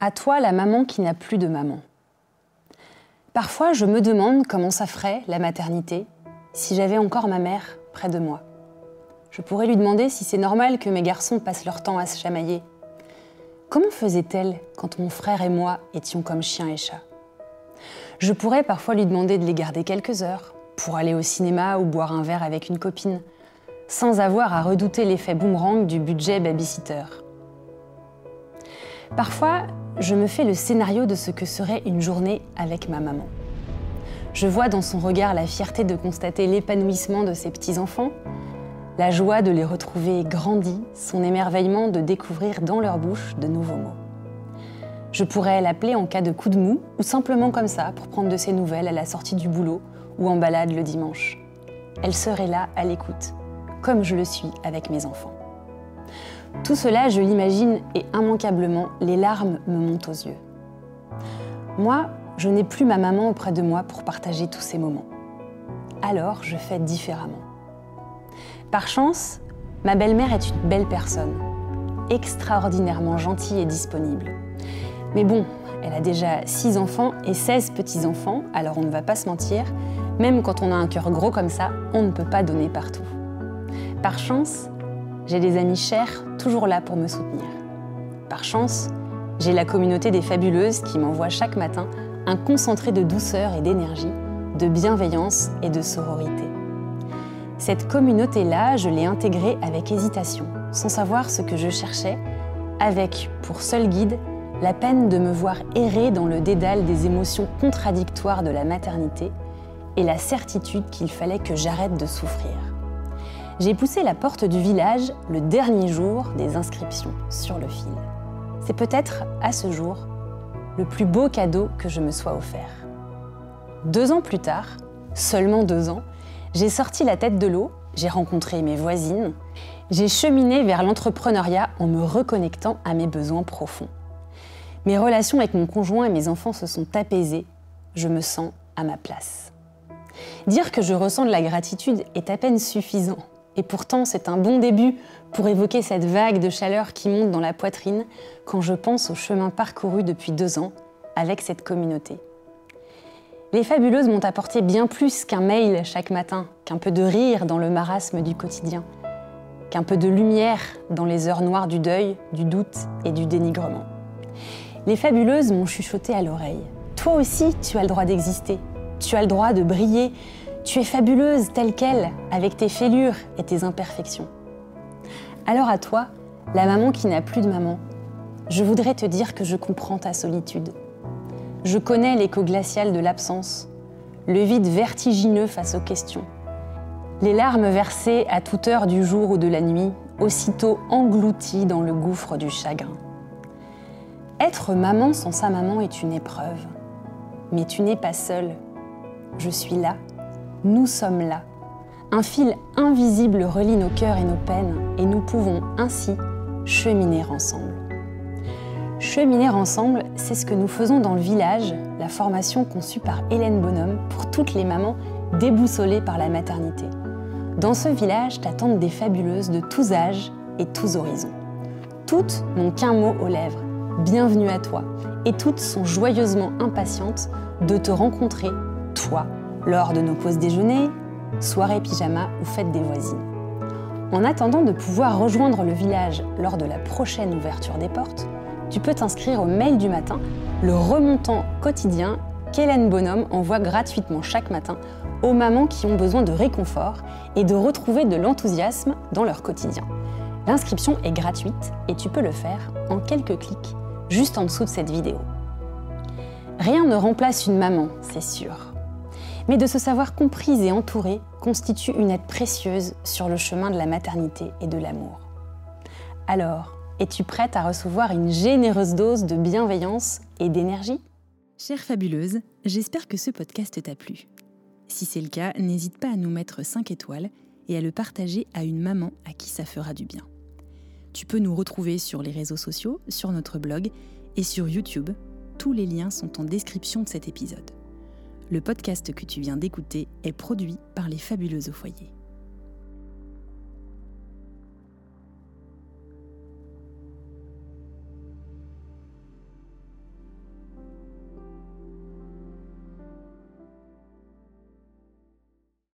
À toi, la maman qui n'a plus de maman. Parfois, je me demande comment ça ferait, la maternité, si j'avais encore ma mère près de moi. Je pourrais lui demander si c'est normal que mes garçons passent leur temps à se chamailler. Comment faisait-elle quand mon frère et moi étions comme chien et chat Je pourrais parfois lui demander de les garder quelques heures, pour aller au cinéma ou boire un verre avec une copine, sans avoir à redouter l'effet boomerang du budget babysitter. Parfois, je me fais le scénario de ce que serait une journée avec ma maman. Je vois dans son regard la fierté de constater l'épanouissement de ses petits-enfants, la joie de les retrouver grandis, son émerveillement de découvrir dans leur bouche de nouveaux mots. Je pourrais l'appeler en cas de coup de mou ou simplement comme ça pour prendre de ses nouvelles à la sortie du boulot ou en balade le dimanche. Elle serait là à l'écoute, comme je le suis avec mes enfants. Tout cela, je l'imagine, et immanquablement, les larmes me montent aux yeux. Moi, je n'ai plus ma maman auprès de moi pour partager tous ces moments. Alors, je fais différemment. Par chance, ma belle-mère est une belle personne, extraordinairement gentille et disponible. Mais bon, elle a déjà 6 enfants et 16 petits-enfants, alors on ne va pas se mentir, même quand on a un cœur gros comme ça, on ne peut pas donner partout. Par chance, j'ai des amis chers toujours là pour me soutenir. Par chance, j'ai la communauté des fabuleuses qui m'envoie chaque matin un concentré de douceur et d'énergie, de bienveillance et de sororité. Cette communauté-là, je l'ai intégrée avec hésitation, sans savoir ce que je cherchais, avec, pour seul guide, la peine de me voir errer dans le dédale des émotions contradictoires de la maternité et la certitude qu'il fallait que j'arrête de souffrir j'ai poussé la porte du village le dernier jour des inscriptions sur le fil. C'est peut-être, à ce jour, le plus beau cadeau que je me sois offert. Deux ans plus tard, seulement deux ans, j'ai sorti la tête de l'eau, j'ai rencontré mes voisines, j'ai cheminé vers l'entrepreneuriat en me reconnectant à mes besoins profonds. Mes relations avec mon conjoint et mes enfants se sont apaisées, je me sens à ma place. Dire que je ressens de la gratitude est à peine suffisant. Et pourtant, c'est un bon début pour évoquer cette vague de chaleur qui monte dans la poitrine quand je pense au chemin parcouru depuis deux ans avec cette communauté. Les fabuleuses m'ont apporté bien plus qu'un mail chaque matin, qu'un peu de rire dans le marasme du quotidien, qu'un peu de lumière dans les heures noires du deuil, du doute et du dénigrement. Les fabuleuses m'ont chuchoté à l'oreille. Toi aussi, tu as le droit d'exister. Tu as le droit de briller, tu es fabuleuse telle qu'elle, avec tes fêlures et tes imperfections. Alors à toi, la maman qui n'a plus de maman, je voudrais te dire que je comprends ta solitude. Je connais l'écho glacial de l'absence, le vide vertigineux face aux questions, les larmes versées à toute heure du jour ou de la nuit, aussitôt englouties dans le gouffre du chagrin. Être maman sans sa maman est une épreuve, mais tu n'es pas seule. Je suis là nous sommes là. Un fil invisible relie nos cœurs et nos peines et nous pouvons ainsi cheminer ensemble. Cheminer ensemble, c'est ce que nous faisons dans le village, la formation conçue par Hélène Bonhomme pour toutes les mamans déboussolées par la maternité. Dans ce village t'attendent des fabuleuses de tous âges et tous horizons. Toutes n'ont qu'un mot aux lèvres, bienvenue à toi, et toutes sont joyeusement impatientes de te rencontrer, toi, lors de nos pauses déjeuner, soirées pyjama ou fêtes des voisines. En attendant de pouvoir rejoindre le village lors de la prochaine ouverture des portes, tu peux t'inscrire au mail du matin, le remontant quotidien qu'Hélène Bonhomme envoie gratuitement chaque matin aux mamans qui ont besoin de réconfort et de retrouver de l'enthousiasme dans leur quotidien. L'inscription est gratuite et tu peux le faire en quelques clics juste en dessous de cette vidéo. Rien ne remplace une maman, c'est sûr mais de se savoir comprise et entourée constitue une aide précieuse sur le chemin de la maternité et de l'amour. Alors, es-tu prête à recevoir une généreuse dose de bienveillance et d'énergie? Chère fabuleuse, j'espère que ce podcast t'a plu. Si c'est le cas, n'hésite pas à nous mettre 5 étoiles et à le partager à une maman à qui ça fera du bien. Tu peux nous retrouver sur les réseaux sociaux, sur notre blog et sur YouTube. Tous les liens sont en description de cet épisode. Le podcast que tu viens d'écouter est produit par les Fabuleuses au foyer.